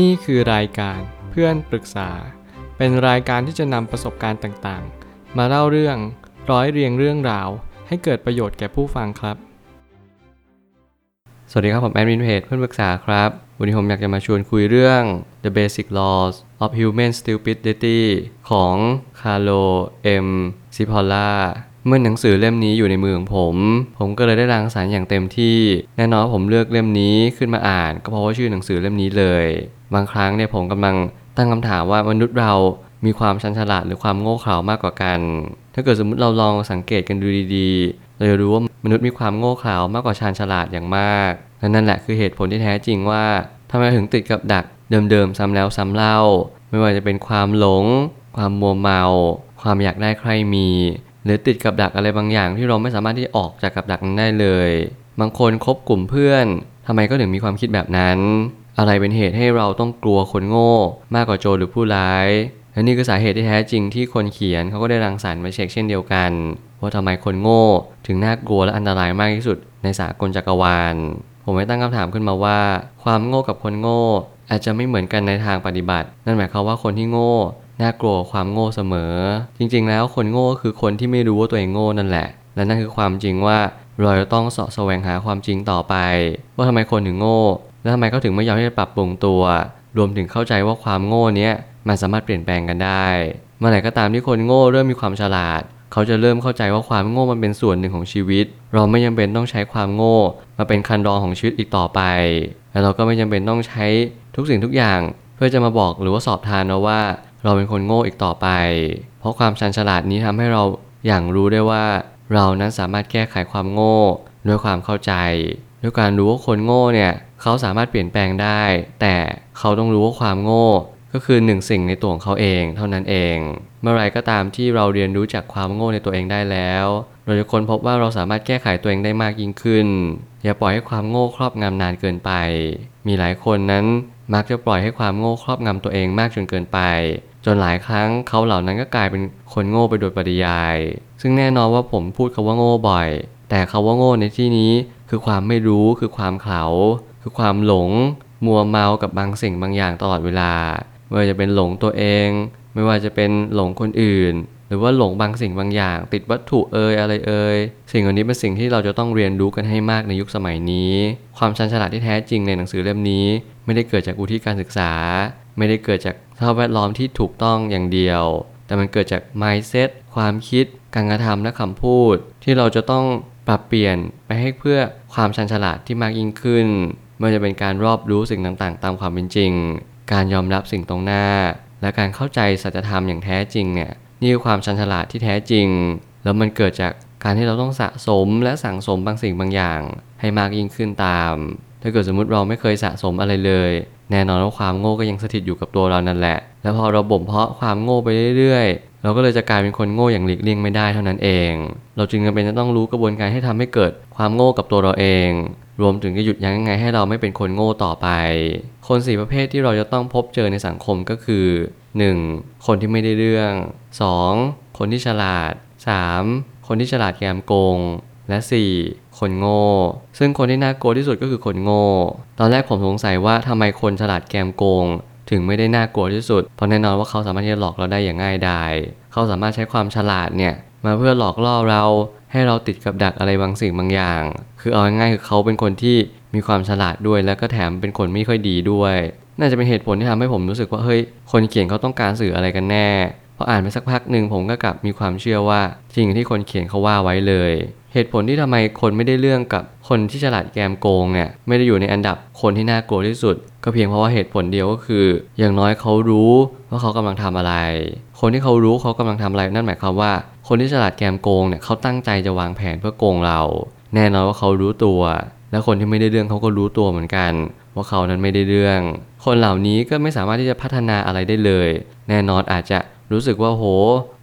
นี่คือรายการเพื่อนปรึกษา เป็นรายการที่จะนำประสบการณ์ต่างๆ มาเล่าเรื่องร้อยเรียงเรื่องราว ให้เกิดประโยชน์แก่ผู้ฟังครับ สวัสดีครับ ผมแอดมินเพจเพื่อนปรึกษาครับ วันนี้ผมอยากจะมาชวนคุยเรื่อง The Basic Laws of Human Stupidity ของ Carlo M. Cipolla เมื่อ เมื่อหนังสือเล่มนี้อยู่ในมือของผม ผมก็เลยได้รังสรรค์อย่างเต็มที่ แน่นอนผมเลือกเล่มนี้ขึ้นมาอ่าน ก็เพราะว่าชื่อหนังสือเล่มนี้เลย บางครั้งเนี่ยผมกำลังตั้งคำถามว่ามนุษย์เรามีความชันฉลาดหรือความโง่เขลามากกว่ากัน ถ้าเกิดสมมติเราลองสังเกตกันดูดีๆ เราจะรู้ว่ามนุษย์มีความโง่เขลามากกว่าชาญฉลาดอย่างมาก และนั่นแหละคือเหตุผลที่แท้จริงว่าทำไมถึงติดกับดักเดิมๆซ้ำแล้วซ้ำเล่า ไม่ว่าจะเป็นความหลง ความมัวเมา ความอยากได้ใครมี หรือติดกับดักอะไรบางอย่างที่เราไม่สามารถที่จะออกจากกับดักนั้นได้เลย บางคนคบกลุ่มเพื่อนทำไมก็ถึงมีความคิดแบบนั้น อะไรเป็นเหตุให้เราต้องกลัวคนโง่ มากกว่าโจรหรือผู้ร้ายและนี่คือสาเหตุที่แท้จริงที่คนเขียนเขาก็ได้รังสรรค์มาเช็คเช่นเดียวกัน ว่าทำไมคนโง่ ถึงน่ากลัวและอันตรายมากที่สุดในสากลจักรวาล ผมไม่ตั้งคำถามขึ้นมาว่า ความโง่กับคนโง่อาจจะไม่เหมือนกันในทางปฏิบัติ นั่นหมายความว่าคนที่โง่ น่ากลัวความโง่เสมอ จริง ๆ แล้วคนโง่ก็คือคนที่ไม่รู้ว่าตัวเองโง่นั่นแหละ และนั่นคือความจริงว่าเราจะต้องเสาะแสวงหาความจริงต่อไป ว่าทำไมคนถึงโง่ และทำไมเขาถึงไม่ยอมที่จะปรับปรุงตัว รวมถึงเข้าใจว่าความโง่เนี้ยมันสามารถเปลี่ยนแปลงกันได้เมื่อไหร่ก็ตามที่คนโง่เริ่มมีความฉลาด เขาจะเริ่มเข้าใจว่าความโง่มันเป็นส่วนหนึ่งของชีวิต เราไม่จำเป็นต้องใช้ความโง่ มาเป็นคันรองของชีวิตอีกต่อไป และเราก็ไม่จำเป็นต้องใช้ทุกสิ่งทุกอย่าง เพื่อจะมาบอกหรือว่าสอบทานเราว่า เราเป็นคนโง่อีกต่อไป เพราะความชันฉลาดนี้ทำให้เราอย่างรู้ได้ว่า เรานั้นสามารถแก้ไขความโง่ ด้วยความเข้าใจ ด้วยการรู้ว่าคนโง่เนี่ยเขาสามารถเปลี่ยนแปลงได้ แต่เขาต้องรู้ว่าความโง่ ก็คือหนึ่งสิ่งในตัวของเขาเองเท่านั้นเอง เมื่อไรก็ตามที่เราเรียนรู้จากความโง่ในตัวเองได้แล้วเราจะค้นพบว่าเราสามารถแก้ไขตัวเองได้มากยิ่งขึ้น อย่าปล่อยให้ความโง่ครอบงำนานเกินไป มีหลายคนนั้นมักจะปล่อยให้ความโง่ครอบงำตัวเองมากจนเกินไป จนหลายครั้งเขาเหล่านั้นก็กลายเป็นคนโง่ไปโดยปริยาย ซึ่งแน่นอนว่าผมพูดคาว่าโง่บ่อย แต่คาว่าโง่ในที่นี้คือความไม่รู้คือความเข่าคือความหลง มัวเมากับบางสิ่งบางอย่างตลอดเวลา ไม่ว่าจะเป็นหลงตัวเอง ไม่ว่าจะเป็นหลงคนอื่น รือว่าหลงบางสิ่งบางอย่าง ติดวัตถุเอ่ยอะไรเอ่ยสิ่งเหล่านี้เป็นสิ่งที่เราจะต้องเรียนรู้กันให้มากในยุคสมัยนี้ ความชันฉลาดที่แท้จริงในหนังสือเล่มนี้ ไม่ได้เกิดจากอุทิศการศึกษา ไม่ได้เกิดจากสภาพแวดล้อมที่ถูกต้องอย่างเดียว แต่มันเกิดจาก mindset ความคิด การกระทำและคำพูด ที่เราจะต้องปรับเปลี่ยนไปให้เพื่อความชันฉลาดที่มากยิ่งขึ้นไม่ว่าจะเป็นการรอบรู้สิ่งต่างๆ ตามความเป็นจริง การยอมรับสิ่งตรงหน้า และการเข้าใจสัจธรรมอย่างแท้จริงเนี่ย นี่คือความชันฉลาดที่แท้จริง แล้วมันเกิดจากการที่เราต้องสะสมและสั่งสมบางสิ่งบางอย่าง ให้มากยิ่งขึ้นตาม ถ้าเกิดสมมติเราไม่เคยสะสมอะไรเลย แน่นอนว่าความโง่ก็ยังสถิตอยู่กับตัวเรานั่นแหละ แล้วพอเราบ่มเพาะความโง่ไปเรื่อยๆ เราก็เลยจะกลายเป็นคนโง่อย่างหลีกเลี่ยงไม่ได้เท่านั้นเอง เราจึงจำเป็นจะต้องรู้กระบวนการให้ทำให้เกิดความโง่กับตัวเราเอง รวมถึงจะหยุดยั้งยังไงให้เราไม่เป็นคนโง่ต่อไป คนสี่ประเภทที่เราจะต้องพบเจอในสังคมก็คือ 1. คนที่ไม่ได้เรื่อง 2. คนที่ฉลาด 3. คนที่ฉลาดแกมโกง และ 4. คนโง่ ซึ่งคนที่น่ากลัวที่สุดก็คือคนโง่ ตอนแรกผมสงสัยว่าทำไมคนฉลาดแกมโกง ถึงไม่ได้น่ากลัวที่สุด เพราะแน่นอนว่าเขาสามารถที่จะหลอกเราได้อย่างง่ายดาย เขาสามารถใช้ความฉลาดเนี่ยมาเพื่อหลอกล่อเราให้เราติดกับดักอะไรบางสิ่งบางอย่าง คือเอาง่ายๆคือเขาเป็นคนที่มีความฉลาดด้วยแล้วก็แถมเป็นคนไม่ค่อยดีด้วย น่าจะเป็นเหตุผลที่ทำให้ผมรู้สึกว่าเฮ้ยคนเขียนเขาต้องการสื่ออะไรกันแน่พออ่านไปสักพักหนึ่งผมก็กลับมีความเชื่อว่าจริงที่คนเขียนเขาว่าไว้เลย เหตุผลที่ทำไมคนไม่ได้เรื่องกับคนที่ฉลาดแกมโกงเนี่ยไม่ได้อยู่ในอันดับคนที่น่ากลัวที่สุด ก็เพียงเพราะว่าเหตุผลเดียวก็คือ อย่างน้อยเขารู้ว่าเขากำลังทำอะไร คนที่เขารู้เขากำลังทำอะไรนั่นหมายความว่า คนที่ฉลาดแกมโกงเนี่ยเขาตั้งใจจะวางแผนเพื่อโกงเรา แน่นอนว่าเขารู้ตัว และคนที่ไม่ได้เรื่องเขาก็รู้ตัวเหมือนกัน ว่าเขานั้นไม่ได้เรื่อง คนเหล่านี้ก็ไม่สามารถที่จะพัฒนาอะไรได้เลย แน่นอนอาจจะรู้สึกว่าโห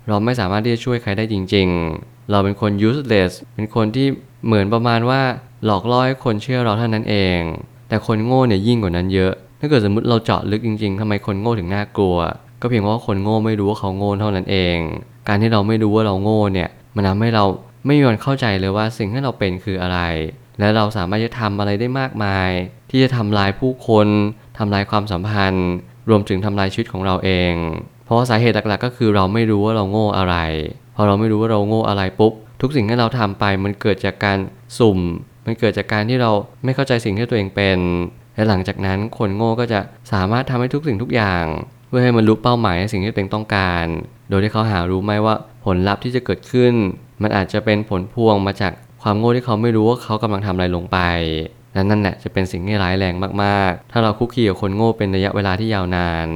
เราไม่สามารถที่จะช่วยใครได้จริง ๆ เราเป็นคน useless เป็นคนที่เหมือนประมาณว่าหลอกล่อให้คนเชื่อเราเท่านั้นเอง แต่คนโง่เนี่ยยิ่งกว่านั้นเยอะ ถ้าเกิดสมมติเราเจาะลึกจริง ๆทำไมคนโง่ถึงน่ากลัว ก็เพียงเพราะว่าคนโง่ไม่รู้ว่าเขาโง่เท่านั้นเอง การที่เราไม่รู้ว่าเราโง่เนี่ย มันทำให้เราไม่มีวันเข้าใจเลยว่าสิ่งที่เราเป็นคืออะไร และเราสามารถจะทำอะไรได้มากมาย ที่จะทำลายผู้คนทำลายความสัมพันธ์ รวมถึงทำลายชีวิตของเราเอง เพราะว่าสาเหตุหลักๆ ก็คือเราไม่รู้ว่าเราโง่อะไร พอเราไม่รู้ว่าเราโง่อะไรปุ๊บ ทุกสิ่งที่เราทำไปมันเกิดจากการสุ่ม มันเกิดจากการที่เราไม่เข้าใจสิ่งที่ตัวเองเป็น และหลังจากนั้นคนโง่ก็จะสามารถทำให้ทุกสิ่งทุกอย่าง เพื่อให้มันรู้เป้าหมายในสิ่งที่ตัวเองต้องการ โดยที่เขาหารู้ไหมว่าผลลัพธ์ที่จะเกิดขึ้น มันอาจจะเป็นผลพวงมาจาก ความโง่ที่เขาไม่รู้ว่าเขากำลังทำอะไรลงไปและนั่นแหละจะเป็นสิ่งที่ร้ายแรงมากๆ ถ้าเราคุกคีกับคนโง่เป็นระยะเวลาที่ยาวนาน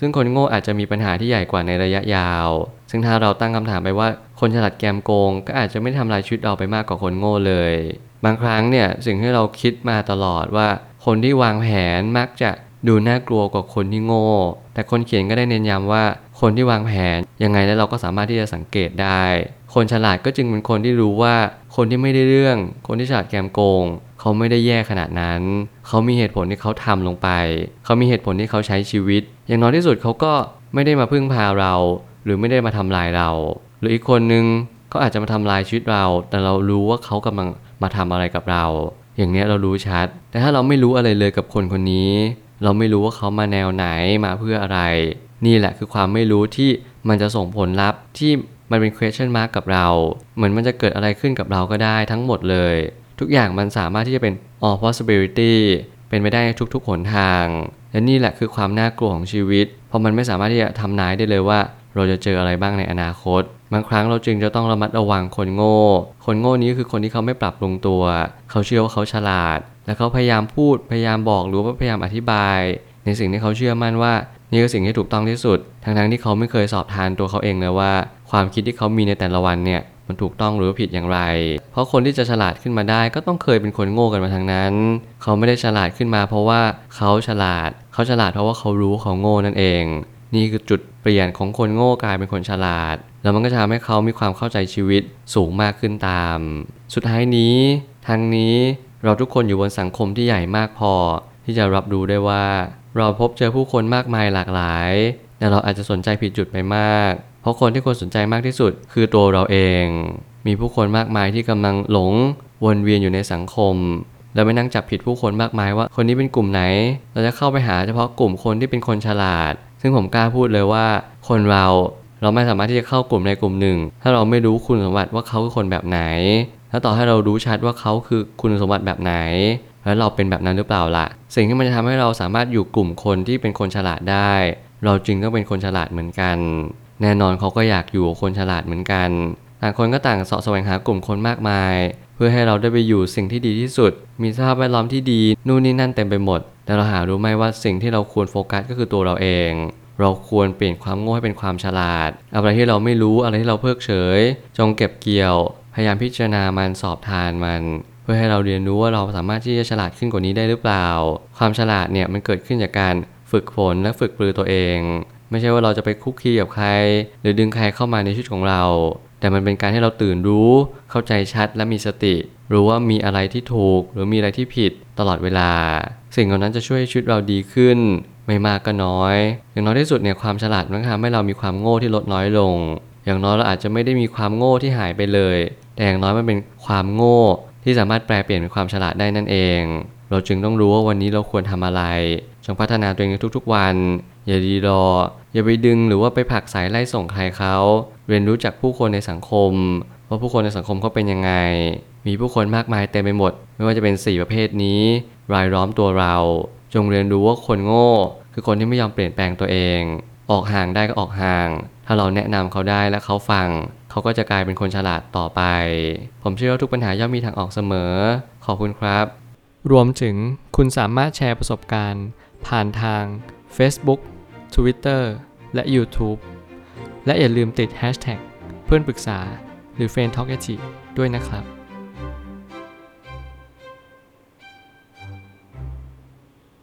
ซึ่งคนโง่อาจจะมีปัญหาที่ใหญ่กว่าในระยะยาว ซึ่งถ้าเราตั้งคำถามไปว่าคนฉลาดแกมโกง ก็อาจจะไม่ทำลายชีวิตเราไปมากกว่าคนโง่เลย บางครั้งเนี่ยสิ่งที่เราคิดมาตลอดว่า คนที่วางแผนมักจะดูน่ากลัวกว่าคนที่โง่ แต่คนเขียนก็ได้เน้นย้ำว่าคนที่วางแผนยังไงแล้วเราก็สามารถที่จะสังเกตได้ คนฉลาดก็จึงเป็นคนที่รู้ว่าคนที่ไม่ได้เรื่อง คนที่ฉลาดแกมโกง เขาไม่ได้แย่ขนาดนั้น เขามีเหตุผลที่เขาทำลงไป เขามีเหตุผลที่เขาใช้ชีวิต อย่างน้อยที่สุดเขาก็ไม่ได้มาพึ่งพาเรา หรือไม่ได้มาทำลายเรา หรืออีกคนนึงเขาอาจจะมาทำลายชีวิตเรา แต่เรารู้ว่าเขากำลังมาทำอะไรกับเรา อย่างนี้เรารู้ชัด แต่ถ้าเราไม่รู้อะไรเลยกับคนคนนี้ เราไม่รู้ว่าเขามาแนวไหนมาเพื่ออะไร นี่แหละคือความไม่รู้ที่ มันจะส่งผลลัพธ์ที่มันเป็น question mark กับเรา เหมือนมันจะเกิดอะไรขึ้นกับเราก็ได้ทั้งหมดเลย ทุกอย่างมันสามารถที่จะเป็น all possibility เป็นไปได้ทุกๆหนทาง และนี่แหละคือความน่ากลัวของชีวิต เพราะมันไม่สามารถที่จะทำนายได้เลยว่า เราจะเจออะไรบ้างในอนาคต บางครั้งเราจึงจะต้องระมัดระวังคนโง่ คนโง่นี้คือคนที่เขาไม่ปรับปรุงตัว เขาเชื่อว่าเขาฉลาด และเขาพยายามพูด พยายามบอก หรือว่าพยายามอธิบาย ในสิ่งที่เขาเชื่อมั่นว่า นี่คือสิ่งที่ถูกต้องที่สุด ทั้งๆที่เขาไม่เคยสอบทานตัวเขาเองเลยว่า ความคิดที่เขามีในแต่ละวันเนี่ยมันถูกต้องหรือผิดอย่างไร เพราะคนที่จะฉลาดขึ้นมาได้ก็ต้องเคยเป็นคนโง่กันมาทางนั้น เขาไม่ได้ฉลาดขึ้นมาเพราะว่าเขาฉลาด เขาฉลาดเพราะว่าเขารู้เขาโง่นั่นเอง นี่คือจุดเปลี่ยนของคนโง่กลายเป็นคนฉลาด แล้วมันก็จะทำให้เขามีความเข้าใจชีวิตสูงมากขึ้นตาม สุดท้ายนี้ทางนี้เราทุกคนอยู่บนสังคมที่ใหญ่มากพอ ที่จะรับรู้ได้ว่า เราพบเจอผู้คนมากมายหลากหลาย แต่เราอาจจะสนใจผิดจุดไปมาก เพราะคนที่ควรสนใจมากที่สุดคือตัวเราเอง มีผู้คนมากมายที่กำลังหลงวนเวียนอยู่ในสังคมเราไม่นั่งจับผิดผู้คนมากมายว่าคนนี้เป็นกลุ่มไหน เราจะเข้าไปหาเฉพาะกลุ่มคนที่เป็นคนฉลาด ซึ่งผมกล้าพูดเลยว่า คนเราเราไม่สามารถที่จะเข้ากลุ่มในกลุ่มหนึ่ง ถ้าเราไม่รู้คุณสมบัติว่าเขาคือคนแบบไหนแล้วต่อให้เรารู้ชัดว่าเขาคือคุณสมบัติแบบไหน แล้วเราเป็นแบบนั้นหรือเปล่าล่ะ สิ่งที่มันจะทำให้เราสามารถอยู่กลุ่มคนที่เป็นคนฉลาดได้ เราจึงต้องเป็นคนฉลาดเหมือนกัน แน่นอนเขาก็อยากอยู่กับคนฉลาดเหมือนกัน ต่างคนก็ต่างเสาะแสวงหากลุ่มคนมากมาย เพื่อให้เราได้ไปอยู่สิ่งที่ดีที่สุด มีสภาพแวดล้อมที่ดีนู่นนี่นั่นเต็มไปหมด แต่เราหารู้ไหมว่าสิ่งที่เราควรโฟกัสก็คือตัวเราเองเราควรเปลี่ยนความโง่ให้เป็นความฉลาด อะไรที่เราไม่รู้อะไรที่เราเพิกเฉย จงเก็บเกี่ยว พยายามพิจารณามันสอบทานมัน พื่อให้เราเรียนรู้ว่าเราสามารถที่จะฉลาดขึ้นกว่านี้ได้หรือเปล่า ความฉลาดเนี่ยมันเกิดขึ้นจากการฝึกฝนและฝึกปรือตัวเอง ไม่ใช่ว่าเราจะไปคุกคีกับใคร หรือดึงใครเข้ามาในชีวิตของเรา แต่มันเป็นการให้เราตื่นรู้ เข้าใจชัดและมีสติ รู้ว่ามีอะไรที่ถูก หรือมีอะไรที่ผิดตลอดเวลา สิ่งเหล่านั้นจะช่วยให้ชีวิตเราดีขึ้น ไม่มากก็น้อย อย่างน้อยที่สุดเนี่ยความฉลาดมันทำให้เรามีความโง่ที่ลดน้อยลง อย่างน้อยเราอาจจะไม่ได้มีความโง่ที่หายไปเลย แต่อย่างน้อยมันเป็นความโง่ ที่สามารถแปลเปลี่ยนเป็นความฉลาดได้นั่นเอง เราจึงต้องรู้ว่าวันนี้เราควรทำอะไร จงพัฒนาตัวเองทุกๆวัน อย่าดีรอ อย่าไปดึงหรือว่าไปผลักสายไล่ส่งใครเขา เรียนรู้จากผู้คนในสังคม ว่าผู้คนในสังคมเขาเป็นยังไง มีผู้คนมากมายเต็มไปหมด ไม่ว่าจะเป็น 4 ประเภทนี้ รายล้อมตัวเรา จงเรียนรู้ว่าคนโง่ คือคนที่ไม่ยอมเปลี่ยนแปลงตัวเอง ออกห่างได้ก็ออกห่าง ถ้าเราแนะนำเขาได้และเขาฟัง เขาก็จะกลายเป็นคนฉลาดต่อไป ผมเชื่อว่าทุกปัญหาย่อมมีทางออกเสมอ ขอบคุณครับ รวมถึงคุณสามารถแชร์ประสบการณ์ ผ่านทาง Facebook Twitter และ YouTube และอย่าลืมติด Hashtag เพื่อนปรึกษาหรือ f r ร e n d t a l k ด้วยนะครับ